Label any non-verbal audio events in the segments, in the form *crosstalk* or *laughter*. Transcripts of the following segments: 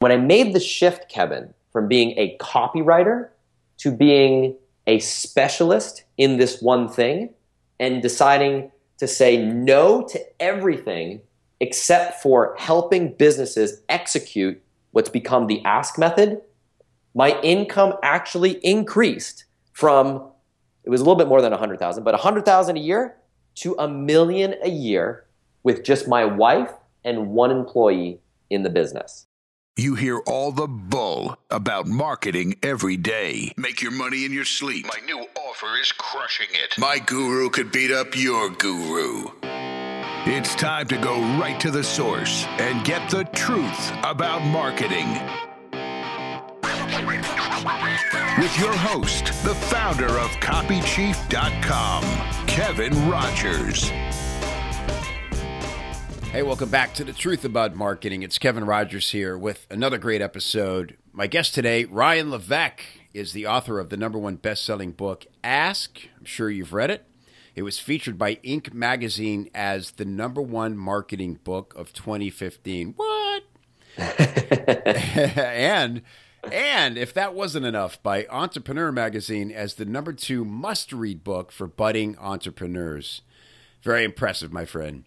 When I made the shift, Kevin, from being a copywriter to being a specialist in this one thing and deciding to say no to everything except for helping businesses execute what's become the ask method, my income actually increased from it was a little bit more than 100,000, but 100,000 a year to a million a year with just my wife and one employee in the business. You hear all the bull about marketing every day. Make your money in your sleep. My new offer is crushing it. My guru could beat up your guru. It's time to go right to the source and get the truth about marketing. With your host, the founder of CopyChief.com, Kevin Rogers. Hey, welcome back to the Truth About Marketing. It's Kevin Rogers here with another great episode. My guest today, Ryan Levesque, is the author of the number one best selling book, Ask. I'm sure you've read it. It was featured by Inc. magazine as the number one marketing book of 2015. What? *laughs* and and if that wasn't enough, by Entrepreneur magazine as the number two must read book for budding entrepreneurs. Very impressive, my friend.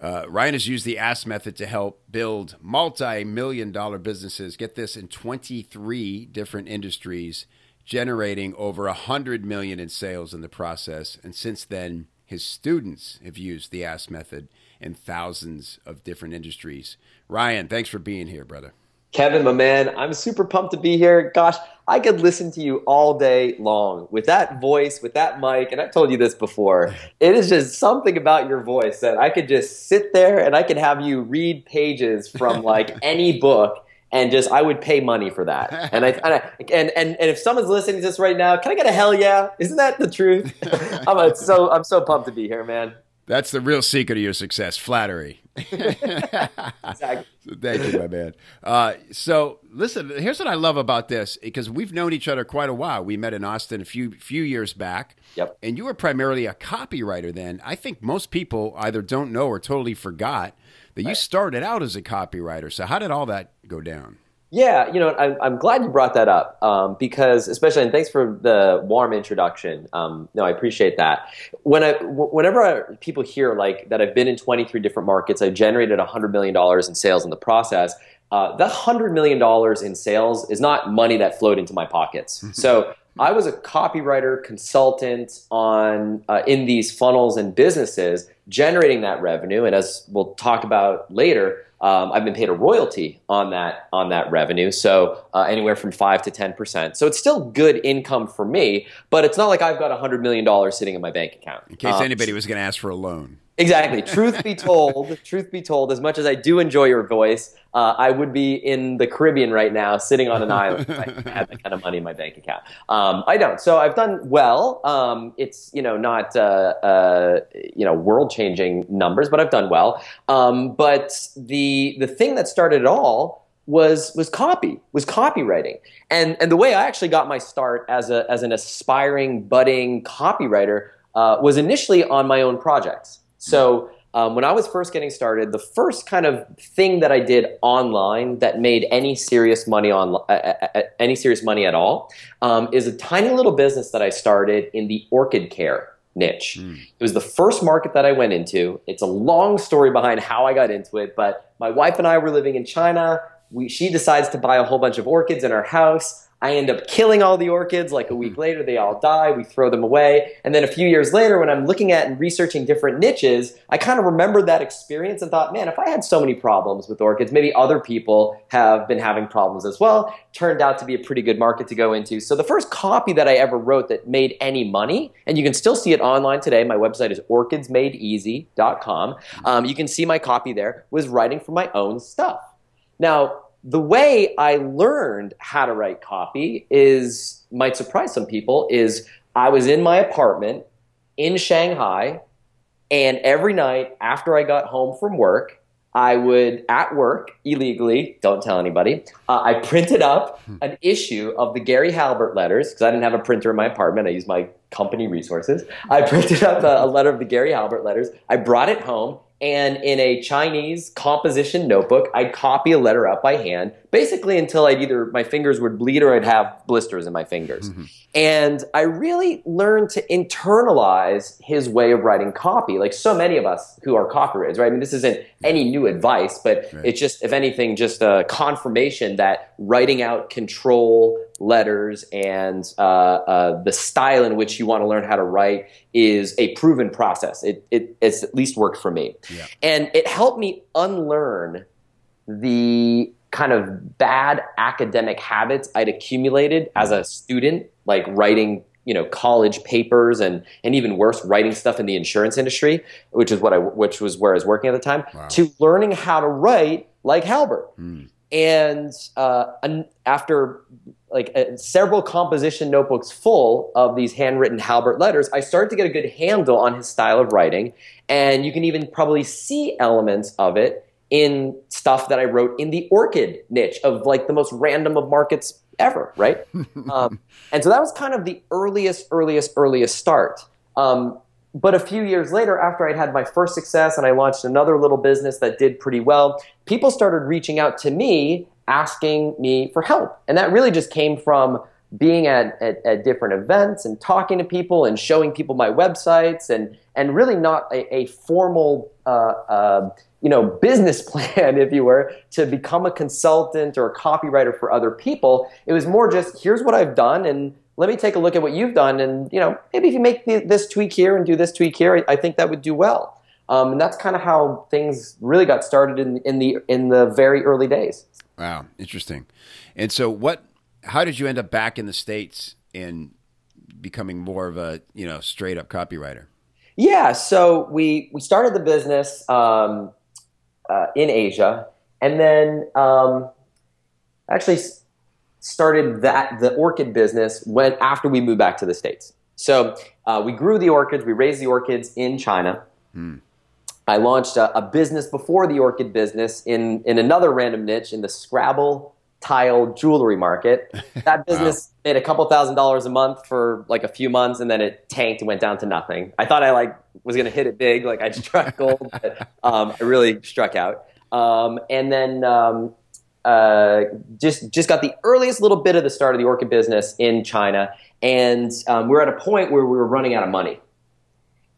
Uh, Ryan has used the Ask method to help build multi million dollar businesses. Get this in 23 different industries, generating over 100 million in sales in the process. And since then, his students have used the Ask method in thousands of different industries. Ryan, thanks for being here, brother. Kevin, my man, I'm super pumped to be here. Gosh, I could listen to you all day long with that voice, with that mic. And I've told you this before. It is just something about your voice that I could just sit there and I could have you read pages from *laughs* like any book and just I would pay money for that. And I, and, I, and and and if someone's listening to this right now, can I get a hell yeah? Isn't that the truth? *laughs* I'm a, so I'm so pumped to be here, man. That's the real secret of your success flattery. Exactly. So *laughs* thank you, my man. Uh, so, listen, here's what I love about this because we've known each other quite a while. We met in Austin a few few years back. Yep. And you were primarily a copywriter then. I think most people either don't know or totally forgot that you started out as a copywriter. So, how did all that go down? Yeah, you know, I'm, I'm glad you brought that up um, because, especially, and thanks for the warm introduction. Um, no, I appreciate that. When I, w- whenever I, people hear like that, I've been in 23 different markets, I've generated 100 million dollars in sales in the process. Uh, that 100 million dollars in sales is not money that flowed into my pockets. *laughs* so I was a copywriter consultant on uh, in these funnels and businesses, generating that revenue. And as we'll talk about later, um, I've been paid a royalty on that on that revenue, so uh, anywhere from five to ten percent. So it's still good income for me, but it's not like I've got a hundred million dollars sitting in my bank account. In case Um, anybody was going to ask for a loan. Exactly. *laughs* Truth be told, truth be told, as much as I do enjoy your voice, uh, I would be in the Caribbean right now, sitting on an island if I had that kind of money in my bank account. Um, I don't. So I've done well. Um, it's you know not uh, uh, you know world changing numbers, but I've done well. Um, but the the thing that started it all was was copy was copywriting and and the way I actually got my start as a as an aspiring budding copywriter uh, was initially on my own projects. So um, when I was first getting started, the first kind of thing that I did online that made any serious money on uh, uh, uh, any serious money at all um, is a tiny little business that I started in the orchid care niche. It was the first market that I went into. It's a long story behind how I got into it, but my wife and I were living in China. We, she decides to buy a whole bunch of orchids in our house. I end up killing all the orchids. Like a week later, they all die. We throw them away. And then a few years later, when I'm looking at and researching different niches, I kind of remembered that experience and thought, man, if I had so many problems with orchids, maybe other people have been having problems as well. Turned out to be a pretty good market to go into. So the first copy that I ever wrote that made any money, and you can still see it online today. My website is orchidsmadeeasy.com. Um, you can see my copy there, was writing for my own stuff. Now, the way I learned how to write copy is, might surprise some people, is I was in my apartment in Shanghai, and every night after I got home from work, I would, at work, illegally, don't tell anybody, uh, I printed up an issue of the Gary Halbert letters, because I didn't have a printer in my apartment. I used my company resources. I *laughs* printed up a, a letter of the Gary Halbert letters. I brought it home, and in a Chinese composition notebook, I'd copy a letter out by hand, basically until I'd either my fingers would bleed or I'd have blisters in my fingers. Mm-hmm. And I really learned to internalize his way of writing copy, like so many of us who are copywriters, right? I mean, this isn't any new advice, but right. it's just, if anything, just a confirmation that writing out control letters and uh, uh, the style in which you want to learn how to write is a proven process. It, it, it's at least worked for me. Yeah. And it helped me unlearn the kind of bad academic habits I'd accumulated as a student, like writing you know college papers and and even worse writing stuff in the insurance industry which is what I which was where I was working at the time wow. to learning how to write like Halbert mm. and uh, after like uh, several composition notebooks full of these handwritten Halbert letters, I started to get a good handle on his style of writing. And you can even probably see elements of it in stuff that I wrote in the orchid niche of like the most random of markets ever, right? *laughs* um, and so that was kind of the earliest, earliest, earliest start. Um, but a few years later, after I'd had my first success and I launched another little business that did pretty well, people started reaching out to me asking me for help. And that really just came from being at, at, at, different events and talking to people and showing people my websites and, and really not a, a formal uh, uh, you know, *laughs* business plan, if you were, to become a consultant or a copywriter for other people. It was more just here's what I've done and let me take a look at what you've done and you know maybe if you make this tweak here and do this tweak here, I think that would do well. Um, and that's kind of how things really got started in, in the in the very early days. Wow, interesting. And so, what? How did you end up back in the states and becoming more of a you know straight up copywriter? Yeah, so we we started the business um, uh, in Asia, and then um, actually started that the orchid business when after we moved back to the states. So uh, we grew the orchids, we raised the orchids in China. Hmm. I launched a, a, business before the orchid business in, in another random niche in the Scrabble tile jewelry market. *laughs* That business wow. made a couple thousand dollars a month for like a few months and then it tanked and went down to nothing. I thought I like was going to hit it big, like I struck *laughs* gold, but um, I really struck out. Um, and then um, uh, just just got the earliest little bit of the start of the orchid business in China, and um, we we're at a point where we were running out of money.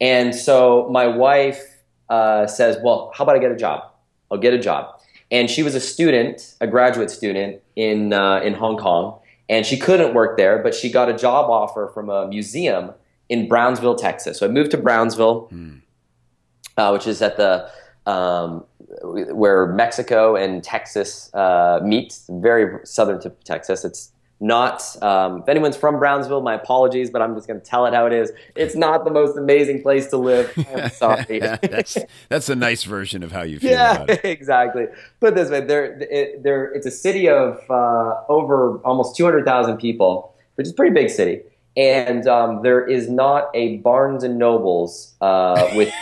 And so my wife uh, says, "Well, how about I get a job? I'll get a job." And she was a student, a graduate student in uh, in Hong Kong, and she couldn't work there, but she got a job offer from a museum in Brownsville, Texas. So I moved to Brownsville, mm. uh, which is at the um, where Mexico and Texas uh, meet, very southern tip of Texas. It's not um, if anyone's from brownsville my apologies but i'm just going to tell it how it is. It's not the most amazing place to live. *laughs* I'm sorry. That's, that's a nice version of how you feel yeah *laughs* exactly. Put this way there it, there it's a city of uh, over almost 200000 people which is a pretty big city. And um, there is not a barnes and nobles uh, with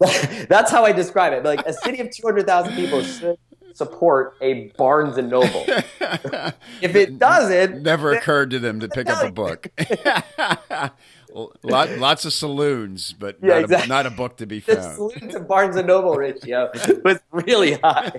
*laughs* that's how i describe it. Like a city of 200000 people should support a Barnes and Noble. *laughs* if it doesn't, never occurred to them to pick up a book. *laughs* Lot, lots of saloons, but yeah, not, exactly. a, not, a, book to be found. The saloon to Barnes and Noble ratio *laughs* was really high.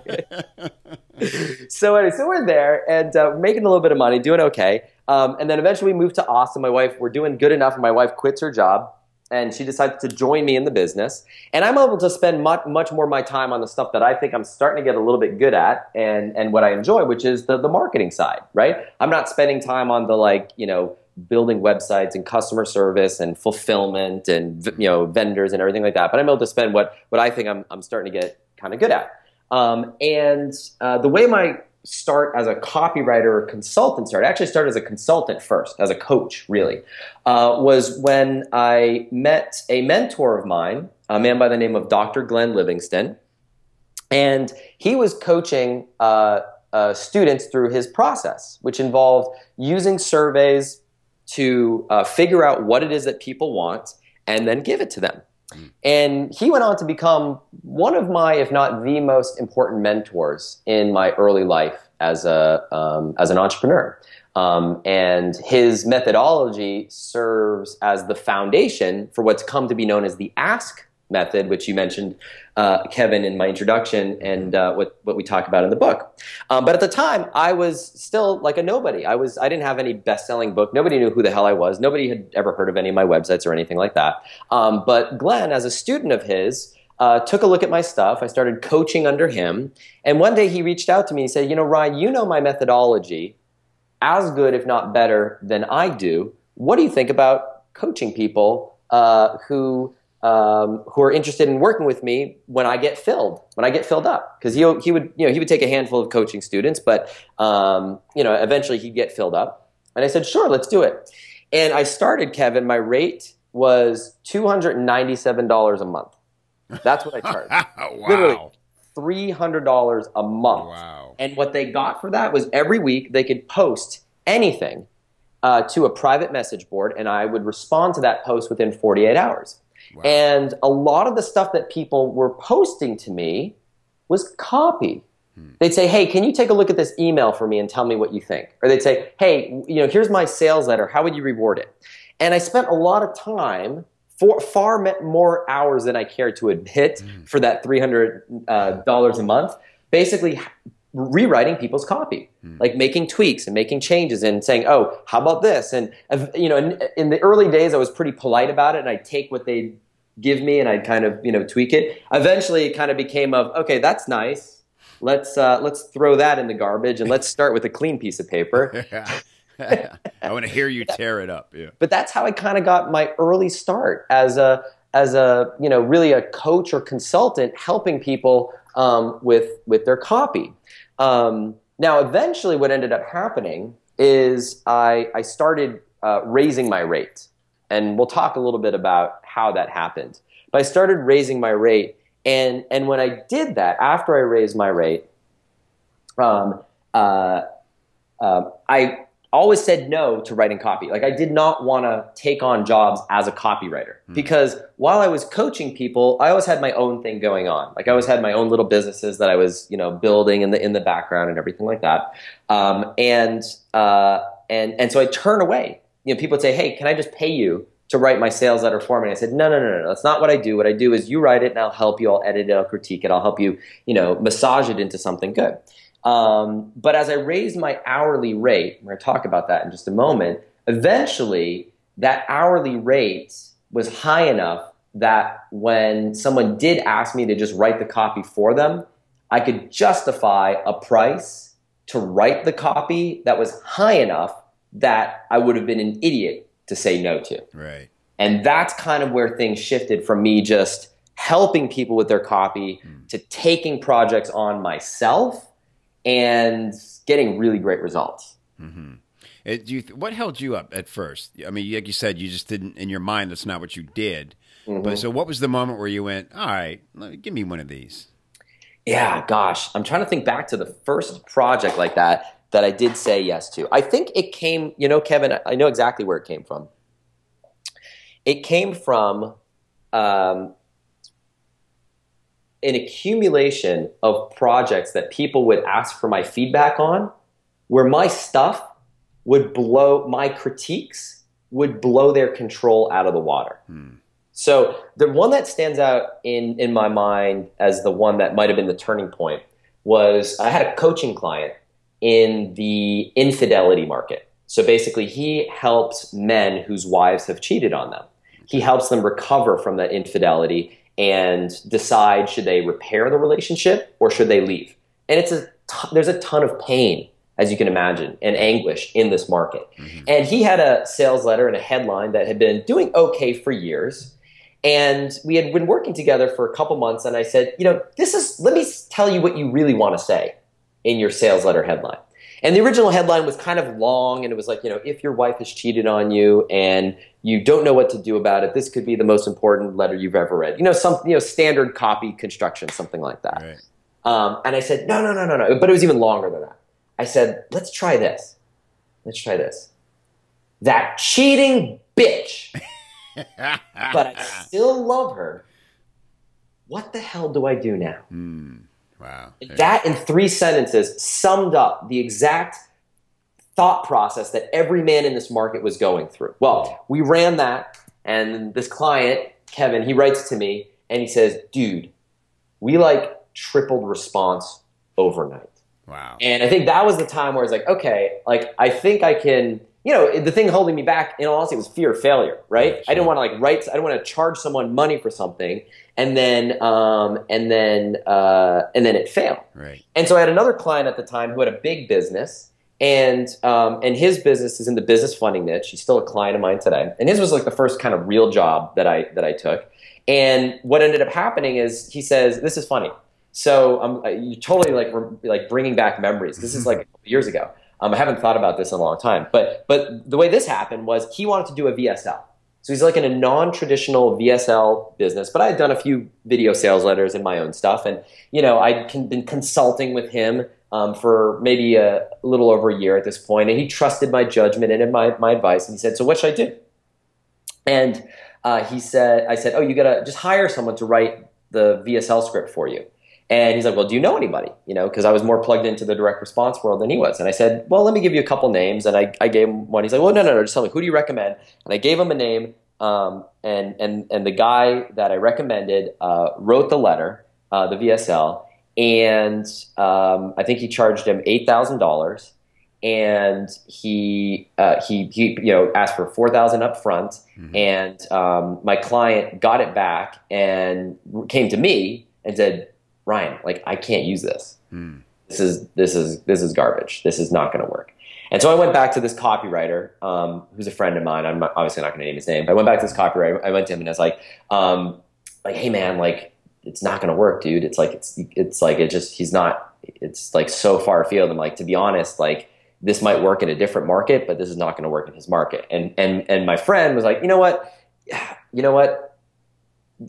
so anyway, so we're there and uh, making a little bit of money, doing okay. Um, and then eventually we moved to Austin. My wife, we're doing good enough, and my wife quits her job and she decided to join me in the business. And I'm able to spend much, much more of my time on the stuff that I think I'm starting to get a little bit good at and, and what I enjoy, which is the, the marketing side, right? I'm not spending time on the like, you know, building websites and customer service and fulfillment and, you know, vendors and everything like that. But I'm able to spend what, what I think I'm, I'm starting to get kind of good at. Um, and uh, the way my start as a copywriter or consultant start. I actually started as a consultant first, as a coach, really, uh, was when I met a mentor of mine, a man by the name of Dr. Glenn Livingston. And he was coaching uh, uh, students through his process, which involved using surveys to uh, figure out what it is that people want and then give it to them. And he went on to become one of my, if not the most important mentors in my early life as, a, um, as an entrepreneur. Um, and his methodology serves as the foundation for what's come to be known as the ask method, which you mentioned, uh, Kevin, in my introduction, and uh, what what we talk about in the book. Um, but at the time, I was still like a nobody. I was I didn't have any best selling book. Nobody knew who the hell I was. Nobody had ever heard of any of my websites or anything like that. Um, but Glenn, as a student of his. Uh, took a look at my stuff. I started coaching under him. And one day he reached out to me and said, You know, Ryan, you know my methodology as good, if not better, than I do. What do you think about coaching people uh, who um, who are interested in working with me when I get filled, when I get filled up. Because he, he would, you know, he would take a handful of coaching students, but um, you know, eventually he'd get filled up. And I said, sure, let's do it. And I started, Kevin. My rate was two hundred ninety-seven dollars a month. That's what I *laughs* charged. wow. Literally three hundred dollars a month. Wow. And what they got for that was every week they could post anything uh, to a private message board, and I would respond to that post within forty-eight hours. Wow. And a lot of the stuff that people were posting to me was copy. They'd say, "Hey, can you take a look at this email for me and tell me what you think?" Or they'd say, "Hey, you know, here's my sales letter. How would you reward it?" And I spent a lot of time, for far more hours than I care to admit, for that three hundred uh, dollars a month, basically rewriting people's copy, like making tweaks and making changes and saying, "Oh, how about this?" And you know, in, in the early days, I was pretty polite about it, and I'd take what they'd give me and I'd kind of you know tweak it. Eventually, it kind of became of, "Okay, that's nice." Let's uh, let's throw that in the garbage and let's *laughs* start with a clean piece of paper. *laughs* I want to hear you tear it up. Yeah. But that's how I kind of got my early start as a as a you know really a coach or consultant helping people um, with with their copy. Um, now, eventually, what ended up happening is I I started uh, raising my rate, and we'll talk a little bit about how that happened. But I started raising my rate, and and when I did that, after I raised my rate, um, uh, um, I always said no to writing copy. Like I did not want to take on jobs as a copywriter because while I was coaching people, I always had my own thing going on. Like I always had my own little businesses that I was, you know, building in the in the background and everything like that. Um, and uh, and and so I turn away. You know, people would say, "Hey, can I just pay you to write my sales letter for me?" And I said, "No, no, no, no, no. That's not what I do. What I do is you write it, and I'll help you. I'll edit it. I'll critique it. I'll help you, you know, massage it into something good." Um, but as I raised my hourly rate, we're going to talk about that in just a moment. Eventually, that hourly rate was high enough that when someone did ask me to just write the copy for them, I could justify a price to write the copy that was high enough that I would have been an idiot to say no to. Right. And that's kind of where things shifted from me just helping people with their copy to taking projects on myself and getting really great results. It, do you th- what held you up at first? I mean, like you said, you just didn't in your mind. That's not what you did. But so, what was the moment where you went, "All right, let- give me one of these"? Yeah, gosh, I'm trying to think back to the first project like that that I did say yes to. I think it came, you know, Kevin, I know exactly where it came from. It came from um, an accumulation of projects that people would ask for my feedback on, where my stuff would blow, my critiques would blow their control out of the water. Hmm. So the one that stands out in in my mind as the one that might have been the turning point was I had a coaching client in the infidelity market. So basically, he helps men whose wives have cheated on them. He helps them recover from that infidelity and decide should they repair the relationship or should they leave. And it's a t- there's a ton of pain as you can imagine and anguish in this market. Mm-hmm. And he had a sales letter and a headline that had been doing okay for years. And we had been working together for a couple months. And I said, you know, this is, let me tell you what you really want to say in your sales letter headline. And the original headline was kind of long and it was like, you know, if your wife has cheated on you and you don't know what to do about it, this could be the most important letter you've ever read. You know, some, you know, standard copy construction, something like that. Right. Um, and I said, no, no, no, no, no. But it was even longer than that. I said, let's try this. Let's try this. That cheating bitch, *laughs* but I still love her. What the hell do I do now? Wow. That in three sentences summed up the exact thought process that every man in this market was going through. Well, we ran that, and this client, Kevin, he writes to me and he says, "Dude, we like tripled response overnight." Wow. And I think that was the time where it's like, okay, like I think I can. You know, the thing holding me back, in all honesty, was fear of failure. Right? Right, I didn't want to like write. I didn't want to charge someone money for something, and then um, and then uh, and then it failed. Right. And so I had another client at the time who had a big business, and um, and his business is in the business funding niche. He's still a client of mine today, and his was like the first kind of real job that I that I took. And what ended up happening is he says, "This is funny." So um, you totally like re- like bringing back memories. This is like *laughs* years ago. Um, I haven't thought about this in a long time, but but the way this happened was he wanted to do a VSL. So he's like in a non-traditional VSL business, but I had done a few video sales letters in my own stuff, and you know I'd con- been consulting with him um, for maybe a, little over a year at this point, and he trusted my judgment and my my advice, and he said, "So what should I do?" And uh, he said, "I said, oh, you gotta just hire someone to write the VSL script for you." And he's like, "Well, do you know anybody?" You know, because I was more plugged into the direct response world than he was. And I said, "Well, let me give you a couple names." And I, I gave him one. He's like, "Well, no, no, no, just tell me who do you recommend?" And I gave him a name. Um, and and and the guy that I recommended uh, wrote the letter, uh, the VSL, and um, I think he charged him eight thousand dollars. And he uh, he he you know asked for four thousand up front, and um, my client got it back and came to me and said, Ryan, like I can't use this. This is this is this is garbage. This is not going to work. And so I went back to this copywriter, um, who's a friend of mine. I'm obviously not going to name his name, but I went back to this copywriter. I went to him and I was like, um, like, hey man, like it's not going to work, dude. It's like it's it's like it just he's not. It's like so far afield. I'm like, to be honest, like this might work in a different market, but this is not going to work in his market. And and and my friend was like, you know what, *sighs* you know what,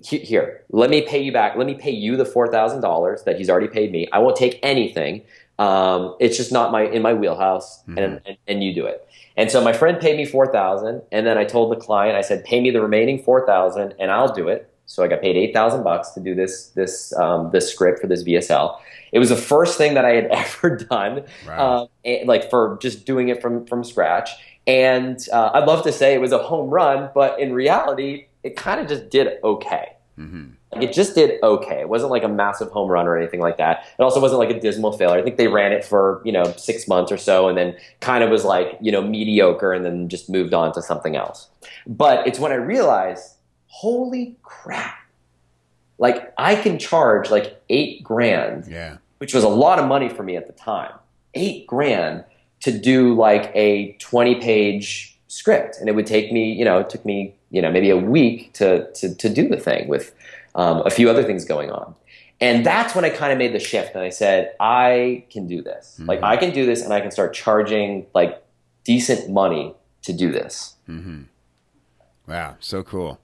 here, let me pay you back. Let me pay you the four thousand dollars that he's already paid me. I won't take anything. Um, it's just not my in my wheelhouse, and, and and you do it. And so my friend paid me four thousand, and then I told the client, I said, pay me the remaining four thousand, and I'll do it. So I got paid eight thousand bucks to do this this um, this script for this VSL. It was the first thing that I had *laughs* ever done, um, and, like for just doing it from from scratch. And uh, I'd love to say it was a home run, but in reality, it kind of just did okay. Mm-hmm. Like it just did okay. It wasn't like a massive home run or anything like that. It also wasn't like a dismal failure. I think they ran it for you know six months or so, and then kind of was like you know mediocre, and then just moved on to something else. But it's when I realized, holy crap! Like I can charge like eight grand Yeah. which was a lot of money for me at the time. Eight grand to do like a 20 page script. And it would take me, you know, it took me, you know, maybe a week to, to, to do the thing with um, a few other things going on. And that's when I kind of made the shift and I said, I can do this. Like, I can do this and I can start charging like decent money to do this. Wow. So cool.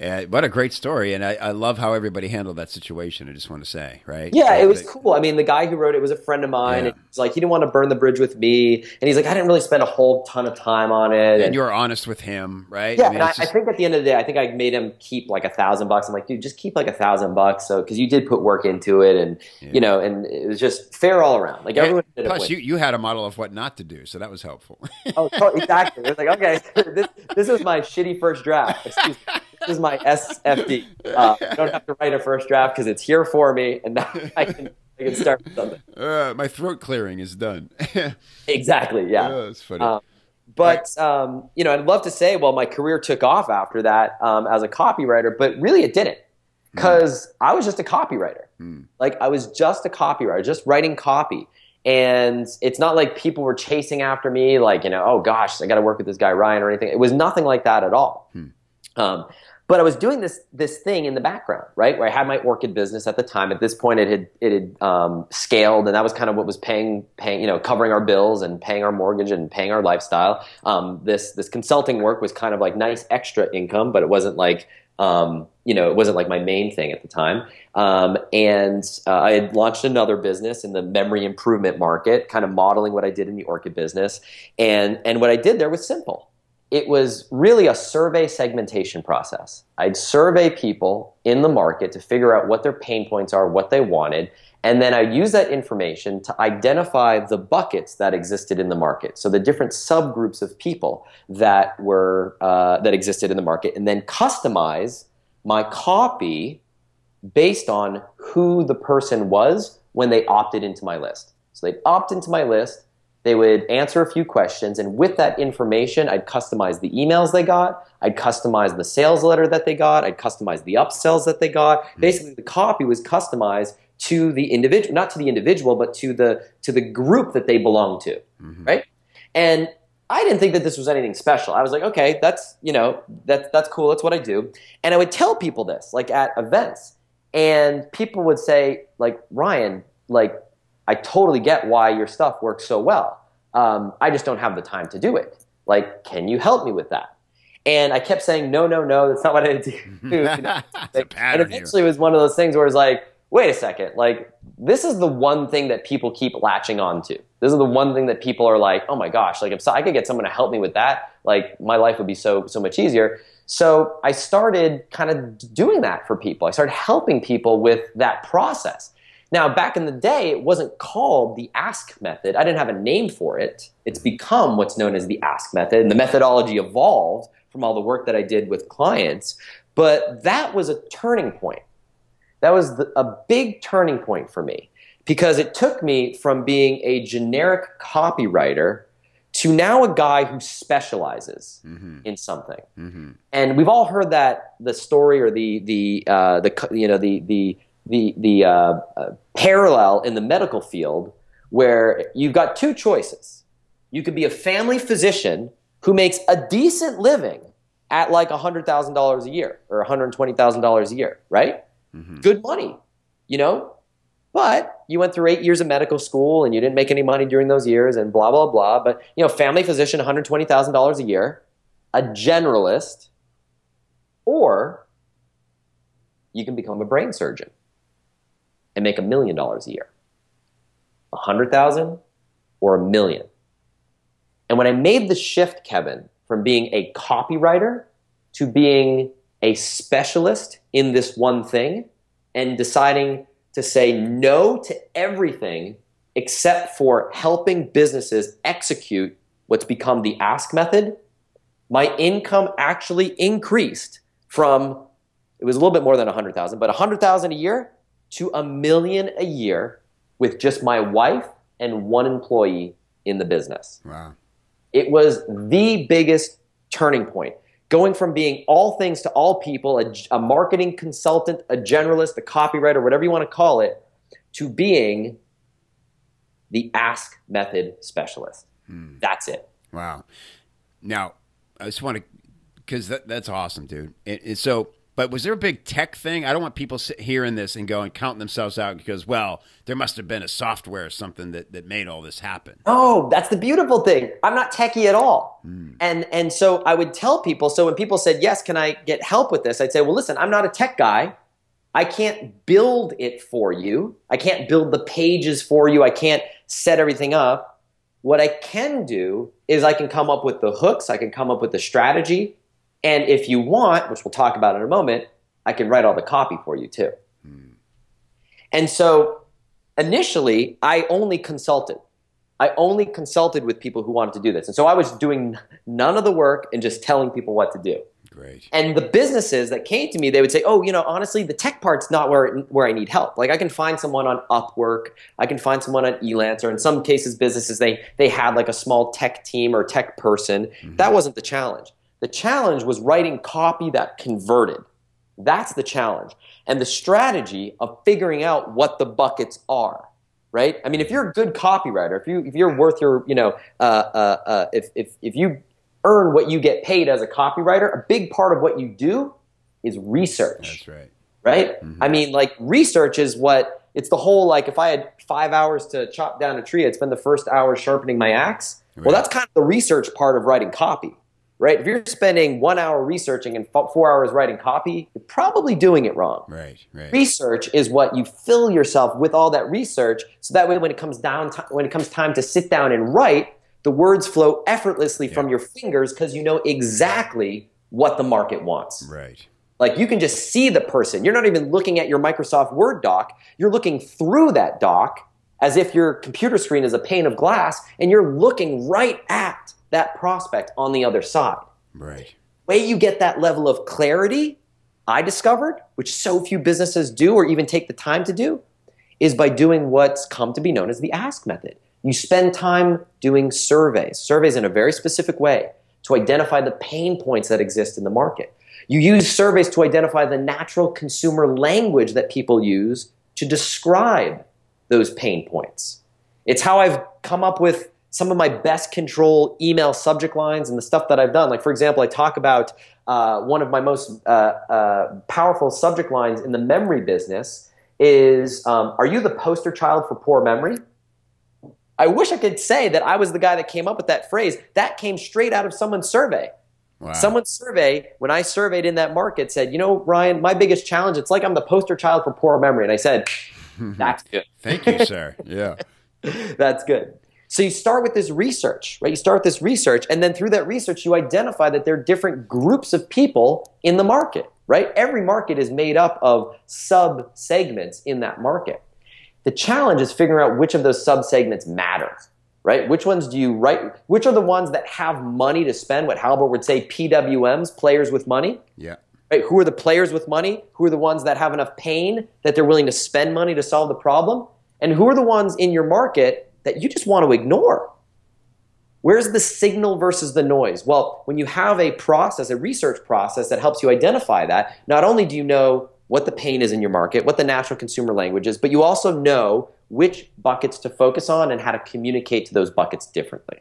Uh, what a great story. And I, I love how everybody handled that situation. I just want to say, right? Yeah, it was That- cool. I mean, the guy who wrote it was a friend of mine. Yeah. He's like, he didn't want to burn the bridge with me. And he's like, I didn't really spend a whole ton of time on it. And you were honest with him, right? Yeah, I mean, and I, it's I think at the end of the day, I think I made him keep like a thousand bucks. I'm like, dude, just keep like a thousand bucks, so because you did put work into it, and you know, and it was just fair all around. Like everyone did it. Plus, you, you had a model of what not to do, so that was helpful. oh, *laughs* exactly. It was like, okay, *laughs* this this is my shitty first draft. Excuse me. *laughs* This is my SFD. *laughs* Uh, I don't have to write a first draft because it's here for me, and now I can I can start with something. *laughs* uh, my throat clearing is done. *laughs* Exactly. Yeah. Oh, that's funny. Um, but um, you know, I'd love to say, well, my career took off after that um, as a copywriter, but really it didn't, because I was just a copywriter. Like I was just a copywriter, just writing copy, and it's not like people were chasing after me, like you know, oh gosh, I got to work with this guy Ryan or anything. It was nothing like that at all. Um, but I was doing this this thing in the background, right? Where I had my orchid business at the time. At this point, it had it had um, scaled, and that was kind of what was paying paying you know covering our bills and paying our mortgage and paying our lifestyle. Um, this this consulting work was kind of like nice extra income, but it wasn't like um, you know it wasn't like my main thing at the time. Um, and uh, I had launched another business in the memory improvement market, kind of modeling what I did in the orchid business. And and what I did there was simple it was really a survey segmentation process. I'd survey people in the market to figure out what their pain points are, what they wanted, and then I'd use that information to identify the buckets that existed in the market. So the different subgroups of people that were uh, that existed in the market, and then customize my copy based on who the person was when they opted into my list. So they'd opt into my list, they would answer a few questions, and with that information, I'd customize the emails they got, I'd customize the sales letter that they got, I'd customize the upsells that they got. Hmm. Basically, the copy was customized to the individual, not to the individual, but to the to the group that they belong to, mm-hmm. right? And I didn't think that this was anything special. I was like, okay, that's you know that's that's cool. That's what I do. And I would tell people this, like at events, and people would say, like Ryan, like I totally get why your stuff works so well. Um, I just don't have the time to do it. Like, can you help me with that? And I kept saying, no, no, no, that's not what I do. *laughs* *laughs* You know? A and eventually it was one of those things where it's like, wait a second, like this is the one thing that people keep latching on to. This is the one thing that people are like, oh my gosh, like if so, I could get someone to help me with that, like my life would be so so much easier. So I started kind of doing that for people. I started helping people with that process. Now, back in the day, it wasn't called the ask method. I didn't have a name for it. It's become what's known as the ask method, and the methodology evolved from all the work that I did with clients. But that was a turning point. That was the, a big turning point for me because it took me from being a generic copywriter to now a guy who specializes in something. And we've all heard that the story or the the uh, the you know the the the the uh, uh, parallel in the medical field where you've got two choices. You could be a family physician who makes a decent living at like $100,000 a year or $120,000 a year, right? Good money, you know? But you went through eight years of medical school and you didn't make any money during those years and blah, blah, blah. But, you know, family physician, $120,000 a year, a generalist, or you can become a brain surgeon and make a million dollars a year. A hundred thousand or a million. And when I made the shift, Kevin, from being a copywriter to being a specialist in this one thing and deciding to say no to everything except for helping businesses execute what's become the ask method, my income actually increased from it was a little bit more than 100,000, but 100,000 a year to a million a year with just my wife and one employee in the business. Wow. It was the biggest turning point. Going from being all things to all people, a, a marketing consultant, a generalist, a copywriter, whatever you want to call it, to being the ask method specialist. Hmm. That's it. Wow. Now, I just want to, because that, that's awesome, dude. And, and so, but was there a big tech thing? I don't want people sit, hearing this and going counting themselves out because, well, there must have been a software or something that, that made all this happen. Oh, that's the beautiful thing. I'm not techie at all. Hmm. And and so I would tell people, so when people said, "Yes, can I get help with this?" I'd say, "Well, listen, I'm not a tech guy. I can't build it for you. I can't build the pages for you. I can't set everything up. What I can do is I can come up with the hooks, I can come up with the strategy, and if you want, which we'll talk about in a moment, I can write all the copy for you too." Hmm. And so initially, I only consulted. I only consulted with people who wanted to do this. And so I was doing none of the work and just telling people what to do. Great. And the businesses that came to me, they would say, "Oh, you know, honestly, the tech part's not where where I need help. Like I can find someone on Upwork, I can find someone on Elance, or in some cases, businesses they they had like a small tech team or tech person. Mm-hmm. That wasn't the challenge. The challenge was writing copy that converted. That's the challenge, and the strategy of figuring out what the buckets are. Right? I mean, if you're a good copywriter, if you if you're worth your, you know, uh, uh, uh, if if if you earn what you get paid as a copywriter, a big part of what you do is research That's right. right? I mean, like research is what it's the whole like if I had five hours to chop down a tree, I'd spend the first hour sharpening my axe. Well, that's kind of the research part of writing copy, right? If you're spending one hour researching and four hours writing copy, you're probably doing it wrong. Right. Right. Research is what you fill yourself with all that research, so that way when it comes down when it comes time to sit down and write, the words flow effortlessly from your fingers because you know exactly what the market wants. Right. Like you can just see the person. You're not even looking at your Microsoft Word doc. You're looking through that doc as if your computer screen is a pane of glass and you're looking right at that prospect on the other side. Right. Way you get that level of clarity I discovered, which so few businesses do or even take the time to do, is by doing what's come to be known as the ask method. You spend time doing surveys, surveys in a very specific way to identify the pain points that exist in the market. You use surveys to identify the natural consumer language that people use to describe those pain points. It's how I've come up with some of my best control email subject lines and the stuff that I've done. Like, for example, I talk about uh, one of my most uh, uh, powerful subject lines in the memory business is um, Are you the poster child for poor memory? I wish I could say that I was the guy that came up with that phrase. That came straight out of someone's survey. Wow. Someone's survey, when I surveyed in that market, said, You know, Ryan, my biggest challenge, it's like I'm the poster child for poor memory. And I said, *laughs* That's good. Thank you, sir. Yeah. *laughs* That's good. So you start with this research, right? You start with this research, and then through that research, you identify that there are different groups of people in the market, right? Every market is made up of sub segments in that market. The challenge is figuring out which of those sub segments matter, right? Which ones do you write? Which are the ones that have money to spend? What Halbert would say, PWMs, players with money. Yeah. Right? Who are the players with money? Who are the ones that have enough pain that they're willing to spend money to solve the problem? And who are the ones in your market that you just want to ignore? Where's the signal versus the noise? Well, when you have a process, a research process that helps you identify that, not only do you know what the pain is in your market, what the natural consumer language is, but you also know which buckets to focus on and how to communicate to those buckets differently,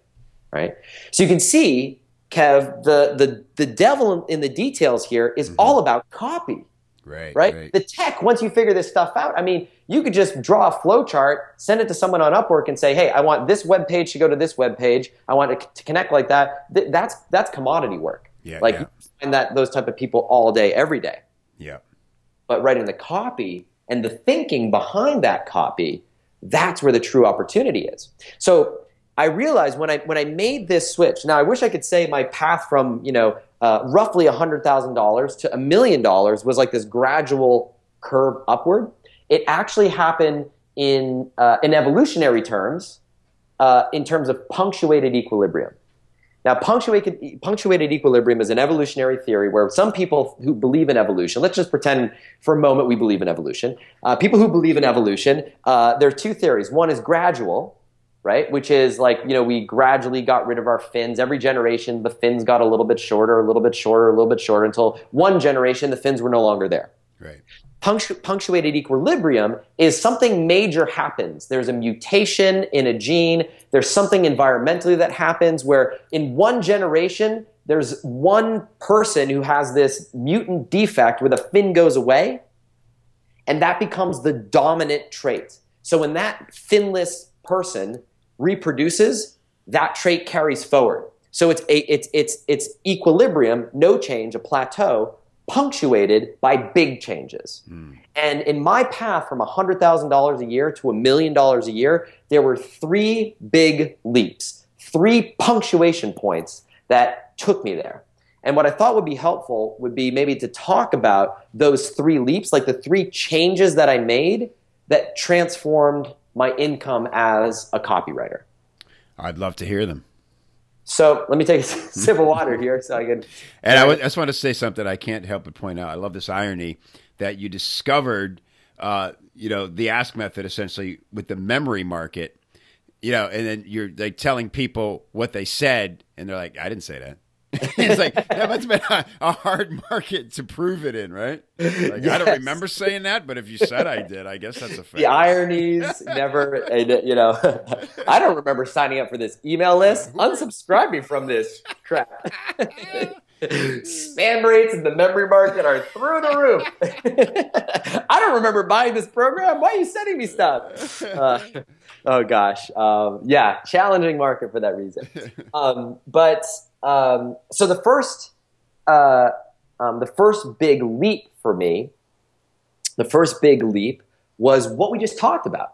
right? So you can see, Kev, the the the devil in the details here is mm-hmm. all about copy. Right, right, right. The tech, once you figure this stuff out, I mean, you could just draw a flow chart, send it to someone on Upwork, and say, "Hey, I want this web page to go to this web page. I want it to connect like that." That's that's commodity work. Yeah, like yeah. find that those type of people all day, every day. Yeah but writing the copy and the thinking behind that copy, that's where the true opportunity is. So I realized when I when I made this switch. Now I wish I could say my path from you know uh, roughly hundred thousand dollars to a million dollars was like this gradual curve upward. It actually happened in uh, in evolutionary terms, uh, in terms of punctuated equilibrium. Now, punctuated, punctuated equilibrium is an evolutionary theory where some people who believe in evolution, let's just pretend for a moment we believe in evolution. Uh, people who believe in evolution, uh, there are two theories. One is gradual, right? Which is like, you know, we gradually got rid of our fins. Every generation, the fins got a little bit shorter, a little bit shorter, a little bit shorter until one generation, the fins were no longer there. Right. Punctu- punctuated equilibrium is something major happens. There's a mutation in a gene. There's something environmentally that happens where in one generation, there's one person who has this mutant defect where the fin goes away, and that becomes the dominant trait. So when that finless person reproduces, that trait carries forward. So it's a, it's it's it's equilibrium, no change, a plateau, punctuated by big changes. Mm. And in my path from $100,000 a year to a million dollars a year, there were three big leaps, three punctuation points that took me there. And what I thought would be helpful would be maybe to talk about those three leaps, like the three changes that I made that transformed my income as a copywriter. I'd love to hear them. So let me take a *laughs* sip of water here so I can. *laughs* And I, just want to say something I can't help but point out. I love this irony that you discovered, uh, you know, the ask method essentially with the memory market, you know, and then you're like telling people what they said, and they're like, I didn't say that. *laughs* it's like that must have been a, a, hard market to prove it in, right? Like, yes. I don't remember saying that, but if you said I did, I guess that's a fact. The ironies never, you know. *laughs* I don't remember signing up for this email list. Unsubscribe me from this crap. *laughs* Spam rates in the memory market are through the roof. I don't remember buying this program. Why are you sending me stuff? Uh, oh gosh, um, yeah, challenging market for that reason. Um, but um, so the first, uh, um, the first big leap for me, the first big leap was what we just talked about.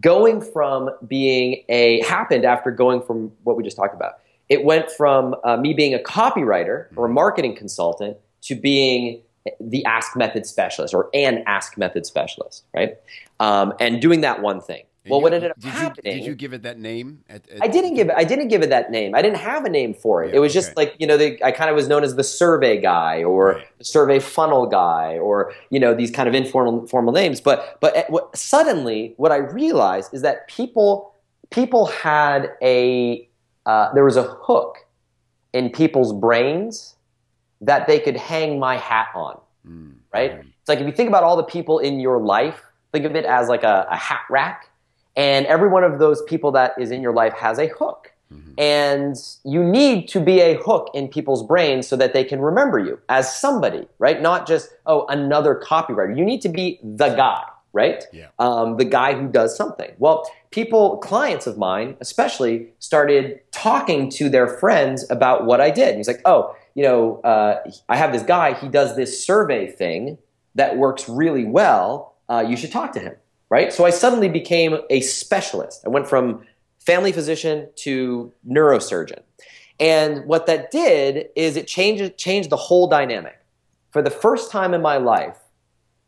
Going from being a happened after going from what we just talked about. It went from uh, me being a copywriter or a marketing consultant to being the ask method specialist or an ask method specialist, right? Um, and doing that one thing. Well, You- what ended up did happening? You, did you give it that name? At, at- I didn't give it. I didn't give it that name. I didn't have a name for it. Yeah, it was just like you know, the, I kind of was known as the survey guy or Right. the survey funnel guy or you know these kind of informal formal names. But but at, what, suddenly, what I realized is that people people had a uh, there was a hook in people's brains that they could hang my hat on Mm, right? It's like if you think about all the people in your life, think of it as like a, a hat rack, and every one of those people that is in your life has a hook. Mhm. And you need to be a hook in people's brains so that they can remember you as somebody, right? Not just, oh, another copywriter. You need to be the guy, right? Yeah. Um, the guy who does something. Well, people, clients of mine especially, started talking to their friends about what I did. And he's like, oh, you know, uh, I have this guy, he does this survey thing that works really well. Uh, you should talk to him, right? So I suddenly became a specialist. I went from family physician to neurosurgeon. And what that did is it changed, changed the whole dynamic. For the first time in my life,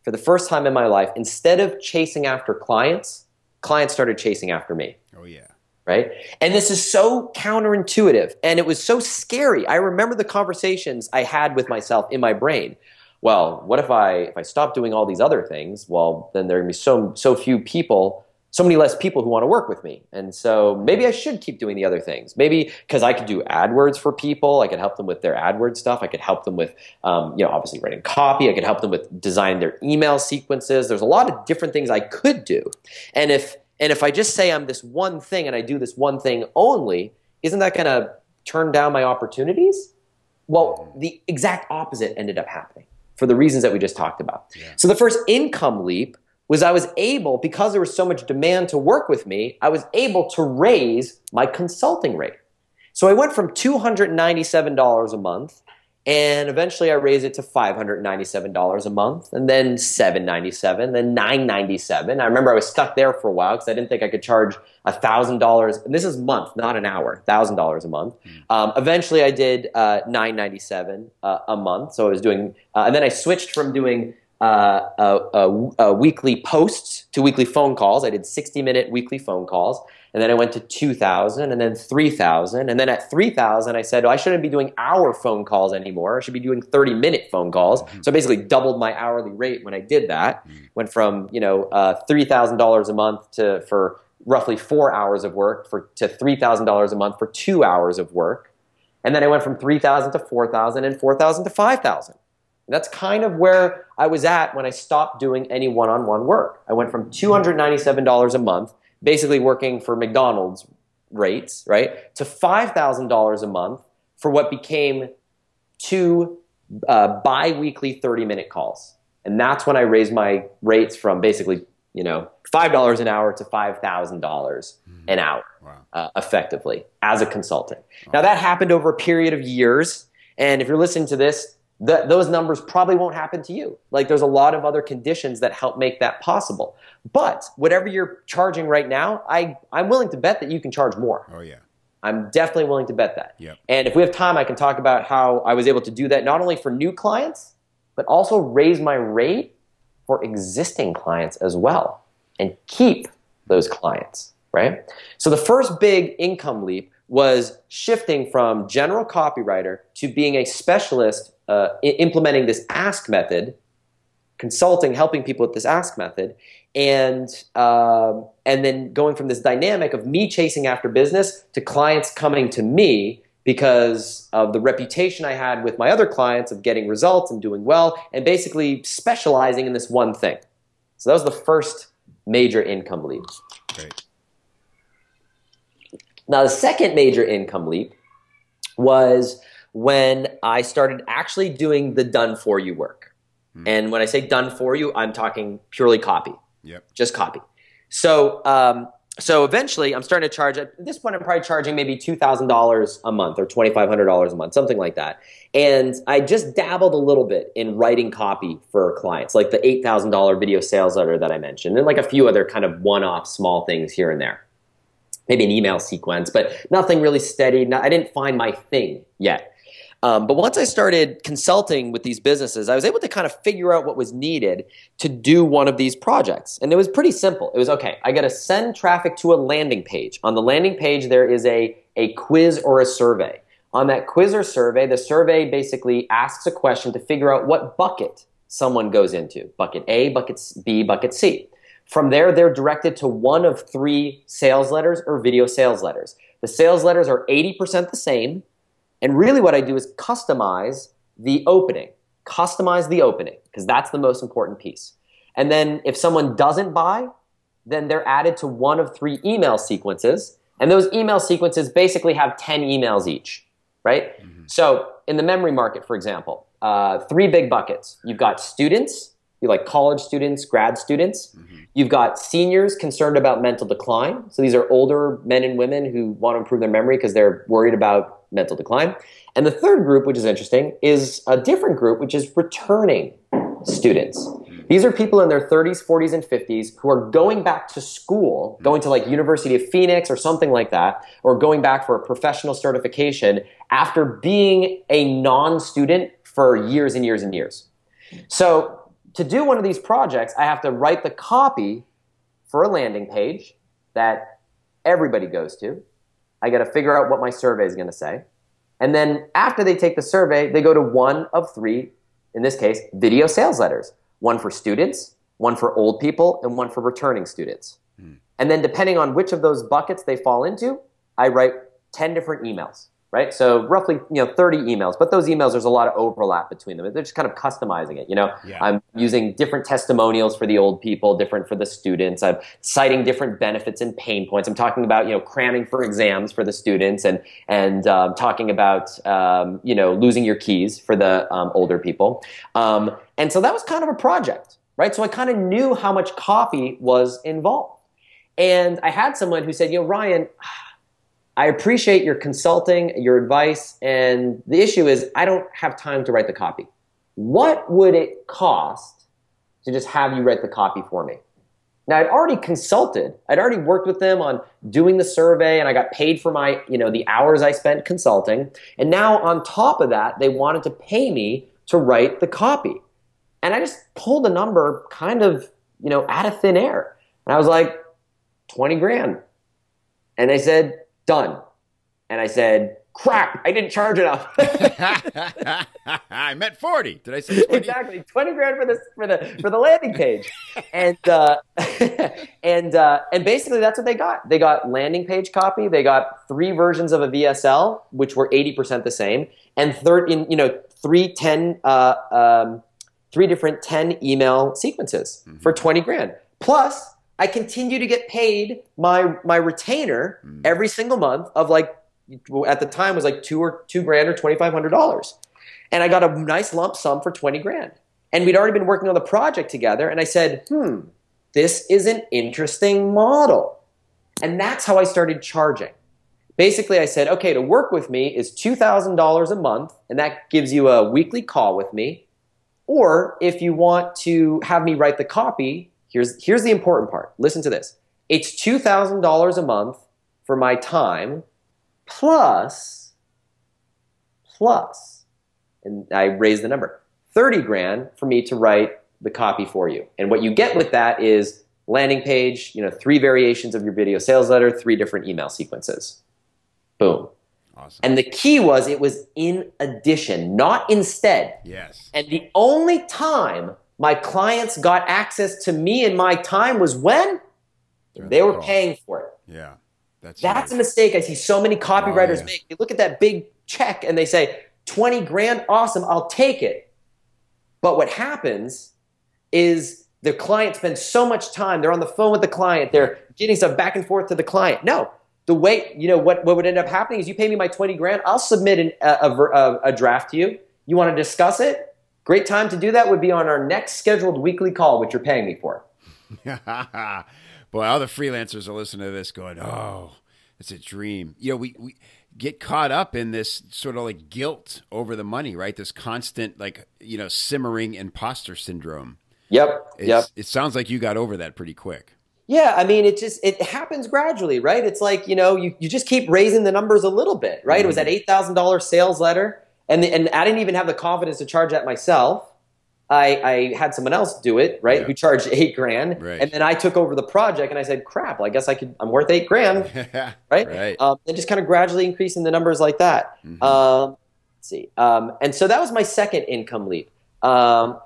for the first time in my life, instead of chasing after clients, clients started chasing after me Oh yeah. right? And this is so counterintuitive and it was so scary. I remember the conversations I had with myself in my brain. Well, what if I if I stop doing all these other things? Well, then there are going to be so so few people, so many less people who want to work with me. And so maybe I should keep doing the other things. Maybe because I could do AdWords for people, I could help them with their AdWords stuff. I could help them with, um, you know, obviously writing copy. I could help them with design their email sequences. There's a lot of different things I could do. And if and if I just say I'm this one thing and I do this one thing only, isn't that going to turn down my opportunities? Well, the exact opposite ended up happening for the reasons that we just talked about. Yeah. So the first income leap was I was able, because there was so much demand to work with me, I was able to raise my consulting rate. So I went from $297 a month and eventually I raised it to $597 a month and then 797, then 997. I remember I was stuck there for a while because I didn't think I could charge $1,000. And this is month, not an hour, $1,000 a month. Um, eventually I did uh, 997 uh, a month. So I was doing, uh, and then I switched from doing uh, uh, uh, uh, weekly posts to weekly phone calls. I did 60 minute weekly phone calls. And then I went to 2,000 and then 3,000. And then at 3,000, I said, oh, I shouldn't be doing hour phone calls anymore. I should be doing 30 minute phone calls. So I basically doubled my hourly rate when I did that. Went from, you know, uh, $3,000 a month to, for roughly four hours of work for, to $3,000 a month for two hours of work. And then I went from 3,000 to 4,000 and 4,000 to 5,000. That's kind of where I was at when I stopped doing any one on one work. I went from $297 a month, basically working for McDonald's rates, right, to $5,000 a month for what became two uh, bi weekly 30 minute calls. And that's when I raised my rates from basically, you know, $5 an hour to $5,000 an hour Wow. uh, effectively as a consultant. Now that happened over a period of years, and if you're listening to this, th- those numbers probably won't happen to you. Like there's a lot of other conditions that help make that possible. But whatever you're charging right now, I I'm willing to bet that you can charge more. Oh yeah. I'm definitely willing to bet that. Yep. And if we have time, I can talk about how I was able to do that not only for new clients, but also raise my rate for existing clients as well and keep those clients, right? So the first big income leap was shifting from general copywriter to being a specialist uh, i- implementing this ask method consulting, helping people with this ask method, and um, and then going from this dynamic of me chasing after business to clients coming to me because of the reputation I had with my other clients of getting results and doing well, and basically specializing in this one thing. So that was the first major income leap. Great. Now, the second major income leap was when I started actually doing the done for you work. And when I say done for you, I'm talking purely copy, Yep. just copy. So, um, so eventually, I'm starting to charge. At this point, I'm probably charging maybe two thousand dollars a month or twenty five hundred dollars a month, something like that. And I just dabbled a little bit in writing copy for clients, like the eight thousand dollar video sales letter that I mentioned, and like a few other kind of one off small things here and there maybe an email sequence, but nothing really steady. I didn't find my thing yet. Um, but once I started consulting with these businesses, I was able to kind of figure out what was needed to do one of these projects. And it was pretty simple. It was okay, I got to send traffic to a landing page. On the landing page, there is a, a quiz or a survey. On that quiz or survey, the survey basically asks a question to figure out what bucket someone goes into bucket A, bucket B, bucket C. From there, they're directed to one of three sales letters or video sales letters. The sales letters are 80% the same. And really, what I do is customize the opening, customize the opening, because that's the most important piece. And then if someone doesn't buy, then they're added to one of three email sequences. And those email sequences basically have 10 emails each, right? Mm-hmm. So in the memory market, for example, uh, three big buckets. You've got students, you like college students, grad students. Mm-hmm. You've got seniors concerned about mental decline. So these are older men and women who want to improve their memory because they're worried about mental decline. And the third group, which is interesting, is a different group, which is returning students. These are people in their 30s, 40s, and 50s who are going back to school, going to like University of Phoenix or something like that, or going back for a professional certification after being a non-student for years and years and years. So to do one of these projects, I have to write the copy for a landing page that everybody goes to. I got to figure out what my survey is going to say. And then after they take the survey, they go to one of three, in this case, video sales letters one for students, one for old people, and one for returning students. Mm. And then depending on which of those buckets they fall into, I write 10 different emails right? So roughly, you know, 30 emails, but those emails, there's a lot of overlap between them. They're just kind of customizing it, you know? Yeah. I'm using different testimonials for the old people, different for the students. I'm citing different benefits and pain points. I'm talking about, you know, cramming for exams for the students and, and um, talking about, um, you know, losing your keys for the um, older people. Um, and so that was kind of a project, right? So I kind of knew how much coffee was involved. And I had someone who said, you know, Ryan, I appreciate your consulting, your advice, and the issue is I don't have time to write the copy. What would it cost to just have you write the copy for me? Now I'd already consulted. I'd already worked with them on doing the survey and I got paid for my, you know, the hours I spent consulting. And now on top of that, they wanted to pay me to write the copy. And I just pulled a number kind of, you know, out of thin air. And I was like, 20 grand. And they said, done. And I said, crap, I didn't charge enough. *laughs* *laughs* I meant 40. Did I say 20? Exactly. 20 grand for the, for the, for the landing page. and, uh, *laughs* and, uh, and basically that's what they got. They got landing page copy. They got three versions of a VSL, which were 80% the same. And third in, you know, three, 10, uh, um, three different 10 email sequences mm-hmm. for 20 grand. Plus I continue to get paid my my retainer mm. every single month of like at the time was like two or two grand or twenty five hundred dollars, and I got a nice lump sum for twenty grand. And we'd already been working on the project together, and I said, "Hmm, this is an interesting model," and that's how I started charging. Basically, I said, "Okay, to work with me is two thousand dollars a month, and that gives you a weekly call with me." Or if you want to have me write the copy, Here's, here's the important part. Listen to this. It's $2,000 a month for my time plus, plus, and I raise the number, 30 grand for me to write the copy for you. And what you get with that is landing page, you know, three variations of your video sales letter, three different email sequences. Boom. Awesome. And the key was it was in addition, not instead. Yes. And the only time my clients got access to me and my time was when they were paying for it. Yeah. That's That's a mistake I see so many copywriters oh, yeah. make. They look at that big check and they say, 20 grand, awesome, I'll take it. But what happens is the client spends so much time, they're on the phone with the client, they're getting stuff back and forth to the client. No, the way, you know, what, what would end up happening is you pay me my 20 grand, I'll submit an, a, a, a draft to you. You want to discuss it? Great time to do that would be on our next scheduled weekly call, which you're paying me for. *laughs* Boy, all the freelancers are listening to this going, oh, it's a dream. You know, we, we get caught up in this sort of like guilt over the money, right? This constant, like, you know, simmering imposter syndrome. Yep. It's, yep. It sounds like you got over that pretty quick. Yeah, I mean, it just it happens gradually, right? It's like you know, you, you just keep raising the numbers a little bit, right? Mm-hmm. It was that mm-hmm. eight thousand dollars sales letter and the, and I didn't even have the confidence to charge that myself. I, I had someone else do it, right? Yeah. Who charged eight grand, Right. and then I took over the project, and I said, "Crap! Well, I guess I could. I'm worth eight grand, *laughs* right? Right. Um, and just kind of gradually increasing the numbers like that. Mhm. Um, let's see. Um, and so that was my second income leap. Um,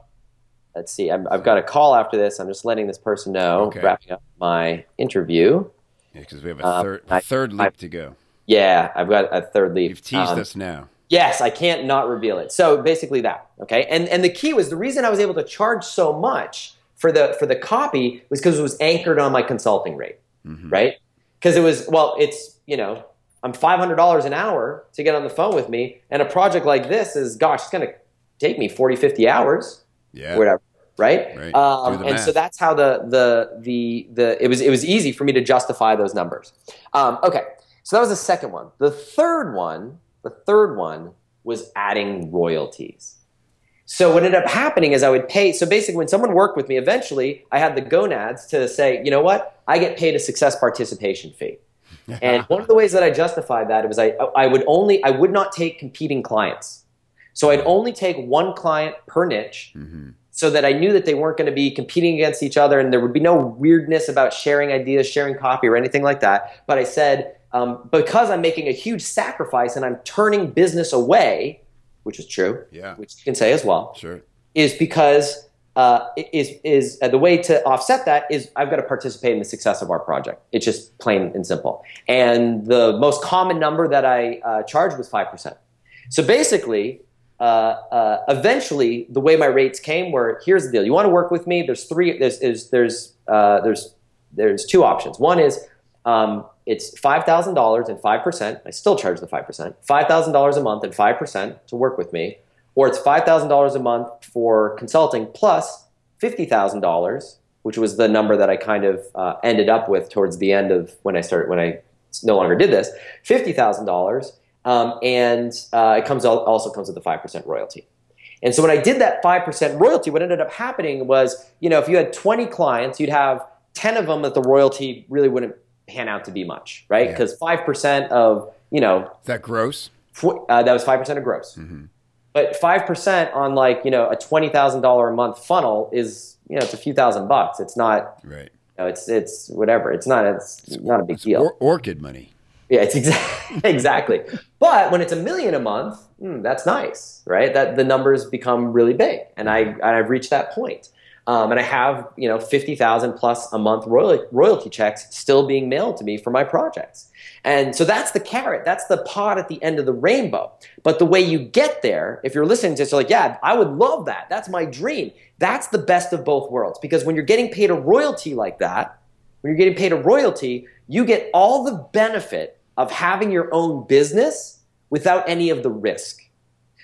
let's see. I'm, I've got a call after this. I'm just letting this person know. Okay. Wrapping up my interview. Because we have a Um, third I- third I- leap to go. Yeah, I've got a third leap. You've teased Um, us now. Yes, I can't not reveal it. So basically that. Okay. And and the key was the reason I was able to charge so much for the for the copy was because it was anchored on my consulting rate. Mhm. Right? Because it was well, it's you know, I'm five hundred dollars an hour to get on the phone with me, and a project like this is gosh, it's gonna take me 40, 50 hours, Yeah. whatever. Right? Right. Um, and so that's how the the the the it was it was easy for me to justify those numbers. Um, okay, so that was the second one. The third one, the third one was adding royalties. So what ended up happening is I would pay. So basically, when someone worked with me, eventually I had the gonads to say, you know what, I get paid a success participation fee. *laughs* And one of the ways that I justified that was I I would only I would not take competing clients. So I'd only take one client per niche Mhm. so that I knew that they weren't going to be competing against each other and there would be no weirdness about sharing ideas, sharing copy, or anything like that. But I said, um, because I'm making a huge sacrifice and I'm turning business away, which is true, Yeah. which you can say as well, Sure. is because uh, is is uh, the way to offset that is I've got to participate in the success of our project. It's just plain and simple. And the most common number that I uh, charged was five percent. So basically, uh, uh, eventually, the way my rates came were: here's the deal. You want to work with me? There's three. There's there's there's uh, there's there's two options. One is um, it's five thousand dollars and five percent. I still charge the five percent. Five thousand dollars a month and five percent to work with me, or it's five thousand dollars a month for consulting plus fifty thousand dollars, which was the number that I kind of uh, ended up with towards the end of when I started when I no longer did this. Fifty thousand dollars, um, and uh, it comes also comes with a five percent royalty. And so when I did that 5% royalty, what ended up happening was, you know, if you had 20 clients, you'd have 10 of them that the royalty really wouldn't pan out to be much, right? Yeah. Because 5% of, you know, Is that gross? uh, that was 5% of gross. Mhm. But 5% on like, you know, a $20,000 a month funnel is, you know, it's a few thousand bucks. It's not, Right. you know, it's, it's whatever. It's not, it's not a big It's deal. or- orchid money. Yeah, it's exactly *laughs* exactly. But when it's a million a month, hmm, that's nice, right? That the numbers become really big, and I and I've reached that point. Um, and I have you know fifty thousand plus a month royalty, royalty checks still being mailed to me for my projects. And so that's the carrot. That's the pot at the end of the rainbow. But the way you get there, if you're listening to this, you're like, yeah, I would love that. That's my dream. That's the best of both worlds. Because when you're getting paid a royalty like that, when you're getting paid a royalty, you get all the benefit of having your own business without any of the risk.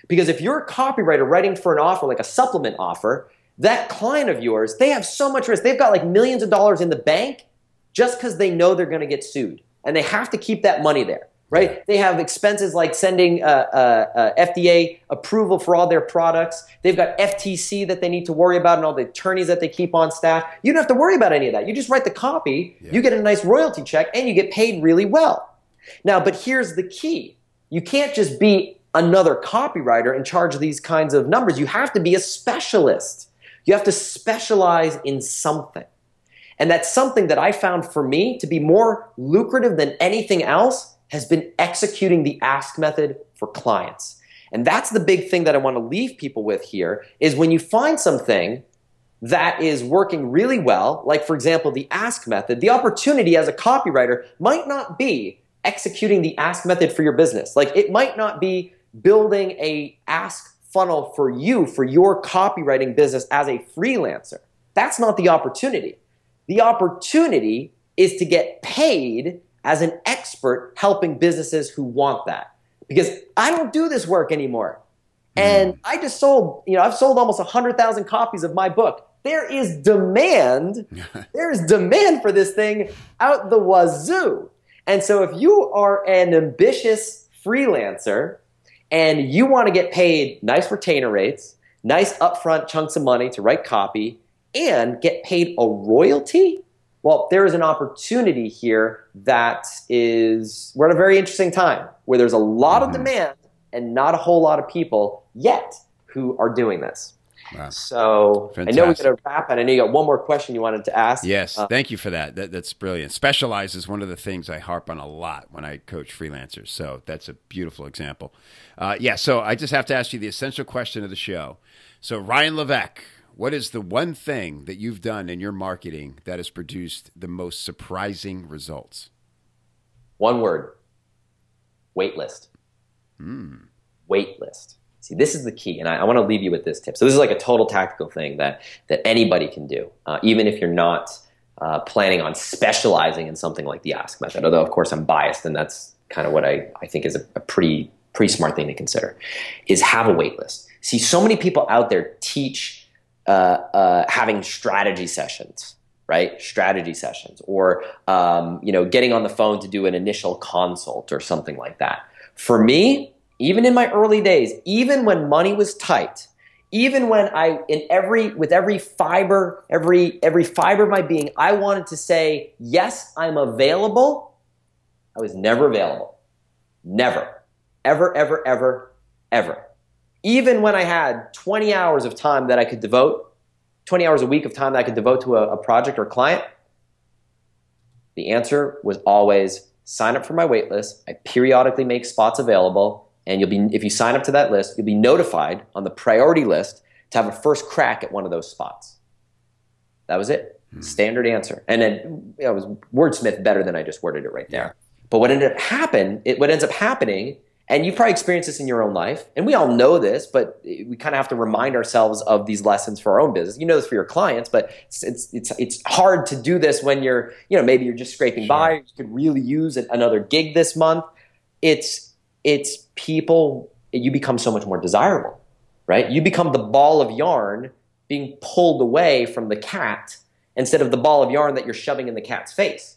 Because if you're a copywriter writing for an offer, like a supplement offer, that client of yours, they have so much risk. They've got like millions of dollars in the bank just because they know they're going to get sued. And they have to keep that money there, right? They have expenses like sending uh, uh, uh, FDA approval for all their products. They've got FTC that they need to worry about and all the attorneys that they keep on staff. You don't have to worry about any of that. You just write the copy, Yeah. you get a nice royalty check, and you get paid really well. Now, but here's the key you can't just be another copywriter and charge these kinds of numbers. You have to be a specialist, you have to specialize in something. And that's something that I found for me to be more lucrative than anything else has been executing the ask method for clients. And that's the big thing that I want to leave people with here is when you find something that is working really well, like for example, the ask method, the opportunity as a copywriter might not be executing the ask method for your business. Like it might not be building a ask funnel for you for your copywriting business as a freelancer. That's not the opportunity. The opportunity is to get paid as an expert helping businesses who want that. Because I don't do this work anymore. Hmm. And I just sold, you know, I've sold almost 100,000 copies of my book. There is demand. *laughs* there is demand for this thing out the wazoo. And so if you are an ambitious freelancer and you want to get paid nice retainer rates, nice upfront chunks of money to write copy, and get paid a royalty, well, there is an opportunity here that is, we're at a very interesting time where there's a lot of mm-hmm. demand and not a whole lot of people yet who are doing this. Wow. So I know we got to wrap, and I know you got one more question you wanted to ask. Yes, uh, thank you for that. that. That's brilliant. Specialize is one of the things I harp on a lot when I coach freelancers. So that's a beautiful example. Uh, yeah, so I just have to ask you the essential question of the show. So Ryan Levesque, what is the one thing that you've done in your marketing that has produced the most surprising results? One word: waitlist. Mm. Waitlist. See, this is the key, and I, I want to leave you with this tip. So this is like a total tactical thing that that anybody can do, uh, even if you're not uh, planning on specializing in something like the Ask method. Although, of course, I'm biased, and that's kind of what I, I think is a, a pretty pretty smart thing to consider. Is have a wait list. See, so many people out there teach uh, uh having strategy sessions right? Strategy sessions, or um, you know, getting on the phone to do an initial consult or something like that. For me, even in my early days, even when money was tight, even when I in every with every fiber, every every fiber of my being, I wanted to say, "Yes, I'm available." I was never available. Never. Ever ever ever ever. Even when I had 20 hours of time that I could devote, 20 hours a week of time that I could devote to a, a project or client, the answer was always sign up for my waitlist. I periodically make spots available and you'll be if you sign up to that list, you'll be notified on the priority list to have a first crack at one of those spots. That was it. Hmm. Standard answer. And then you know, it was wordsmith better than I just worded it right there. Yeah. But what ended up happen, it, what ends up happening, and you've probably experienced this in your own life, and we all know this, but we kind of have to remind ourselves of these lessons for our own business. You know this for your clients, but it's it's it's, it's hard to do this when you're, you know, maybe you're just scraping sure. by. You could really use another gig this month. It's it's people, you become so much more desirable, right? You become the ball of yarn being pulled away from the cat instead of the ball of yarn that you're shoving in the cat's face.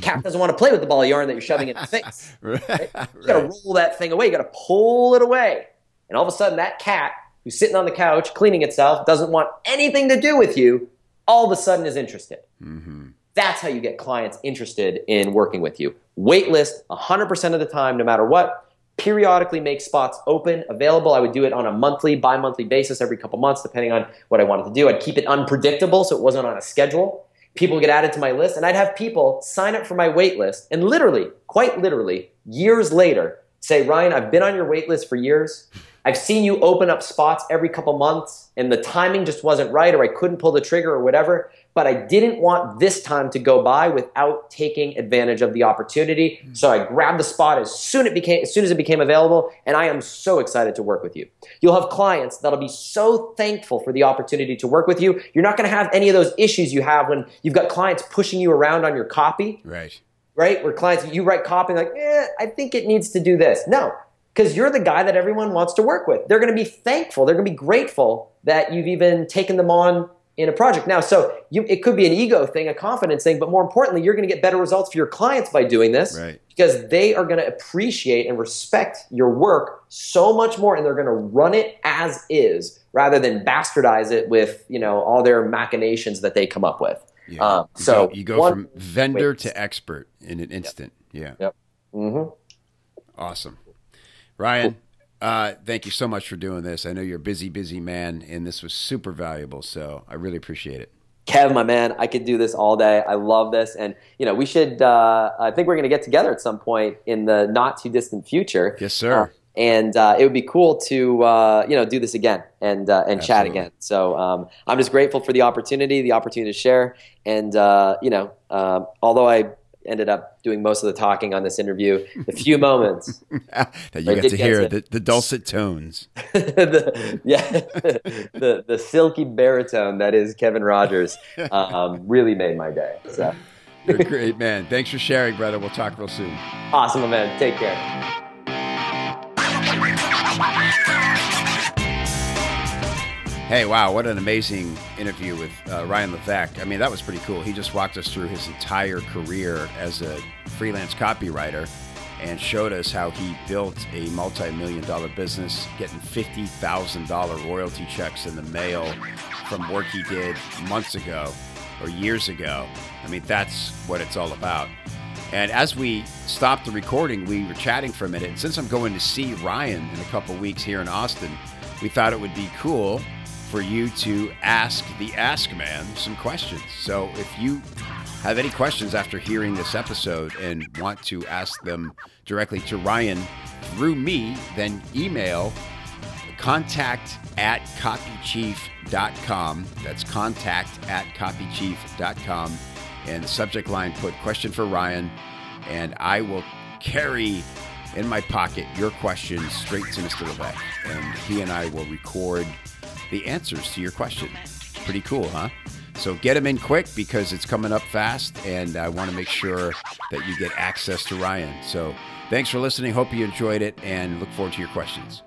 Cat *laughs* doesn't want to play with the ball of yarn that you're shoving in its face. *laughs* right? right? You got to roll that thing away. You got to pull it away. And all of a sudden, that cat who's sitting on the couch cleaning itself doesn't want anything to do with you. All of a sudden, is interested. Mm-hmm. That's how you get clients interested in working with you. Waitlist 100% of the time, no matter what periodically make spots open, available. I would do it on a monthly, bi monthly basis every couple months, depending on what I wanted to do. I'd keep it unpredictable so it wasn't on a schedule. People would get added to my list, and I'd have people sign up for my wait list and literally, quite literally, years later, say, Ryan, I've been on your wait list for years. I've seen you open up spots every couple months, and the timing just wasn't right, or I couldn't pull the trigger, or whatever but I didn't want this time to go by without taking advantage of the opportunity. Mm. So I grabbed the spot as soon it became as soon as it became available, and I am so excited to work with you. You'll have clients that'll be so thankful for the opportunity to work with you. You're not going to have any of those issues you have when you've got clients pushing you around on your copy. Right. Right? Where clients you write copy like, eh, I think it needs to do this. No, because you're the guy that everyone wants to work with. They're going to be thankful. They're going to be grateful that you've even taken them on in a project. Now, so you, it could be an ego thing, a confidence thing, but more importantly, you're going to get better results for your clients by doing this right. because they are going to appreciate and respect your work so much more, and they're going to run it as is rather than bastardize it with you know all their machinations that they come up with. Yeah. Um, you so go, you go one, from vendor wait. to expert in an instant. Yep. Yeah. Yep. Mm-hmm. Awesome, Ryan. Cool. Uh, thank you so much for doing this. I know you're a busy, busy man, and this was super valuable. So I really appreciate it. Kev, my man, I could do this all day. I love this, and you know, we should. Uh, I think we're going to get together at some point in the not too distant future. Yes, sir. Uh, and uh, it would be cool to uh, you know do this again and uh, and Absolutely. chat again. So um, I'm just grateful for the opportunity, the opportunity to share, and uh, you know, um, although I ended up doing most of the talking on this interview. The few moments *laughs* that you get to hear to, the, the, dulcet tones, *laughs* the, yeah, the the silky baritone that is Kevin Rogers, um, really made my day. So. You're a great, man. Thanks for sharing, brother. We'll talk real soon. Awesome, man. Take care. Hey, wow, what an amazing interview with uh, Ryan Levesque. I mean, that was pretty cool. He just walked us through his entire career as a freelance copywriter and showed us how he built a multi million dollar business, getting $50,000 royalty checks in the mail from work he did months ago or years ago. I mean, that's what it's all about. And as we stopped the recording, we were chatting for a minute. And since I'm going to see Ryan in a couple weeks here in Austin, we thought it would be cool for you to ask the Ask Man some questions. So if you have any questions after hearing this episode and want to ask them directly to Ryan through me, then email contact at copychief.com. That's contact at copychief.com. And subject line put question for Ryan, and I will carry in my pocket your questions straight to Mr. Levesque. And he and I will record the answers to your question. Pretty cool, huh? So get them in quick because it's coming up fast, and I want to make sure that you get access to Ryan. So thanks for listening. Hope you enjoyed it, and look forward to your questions.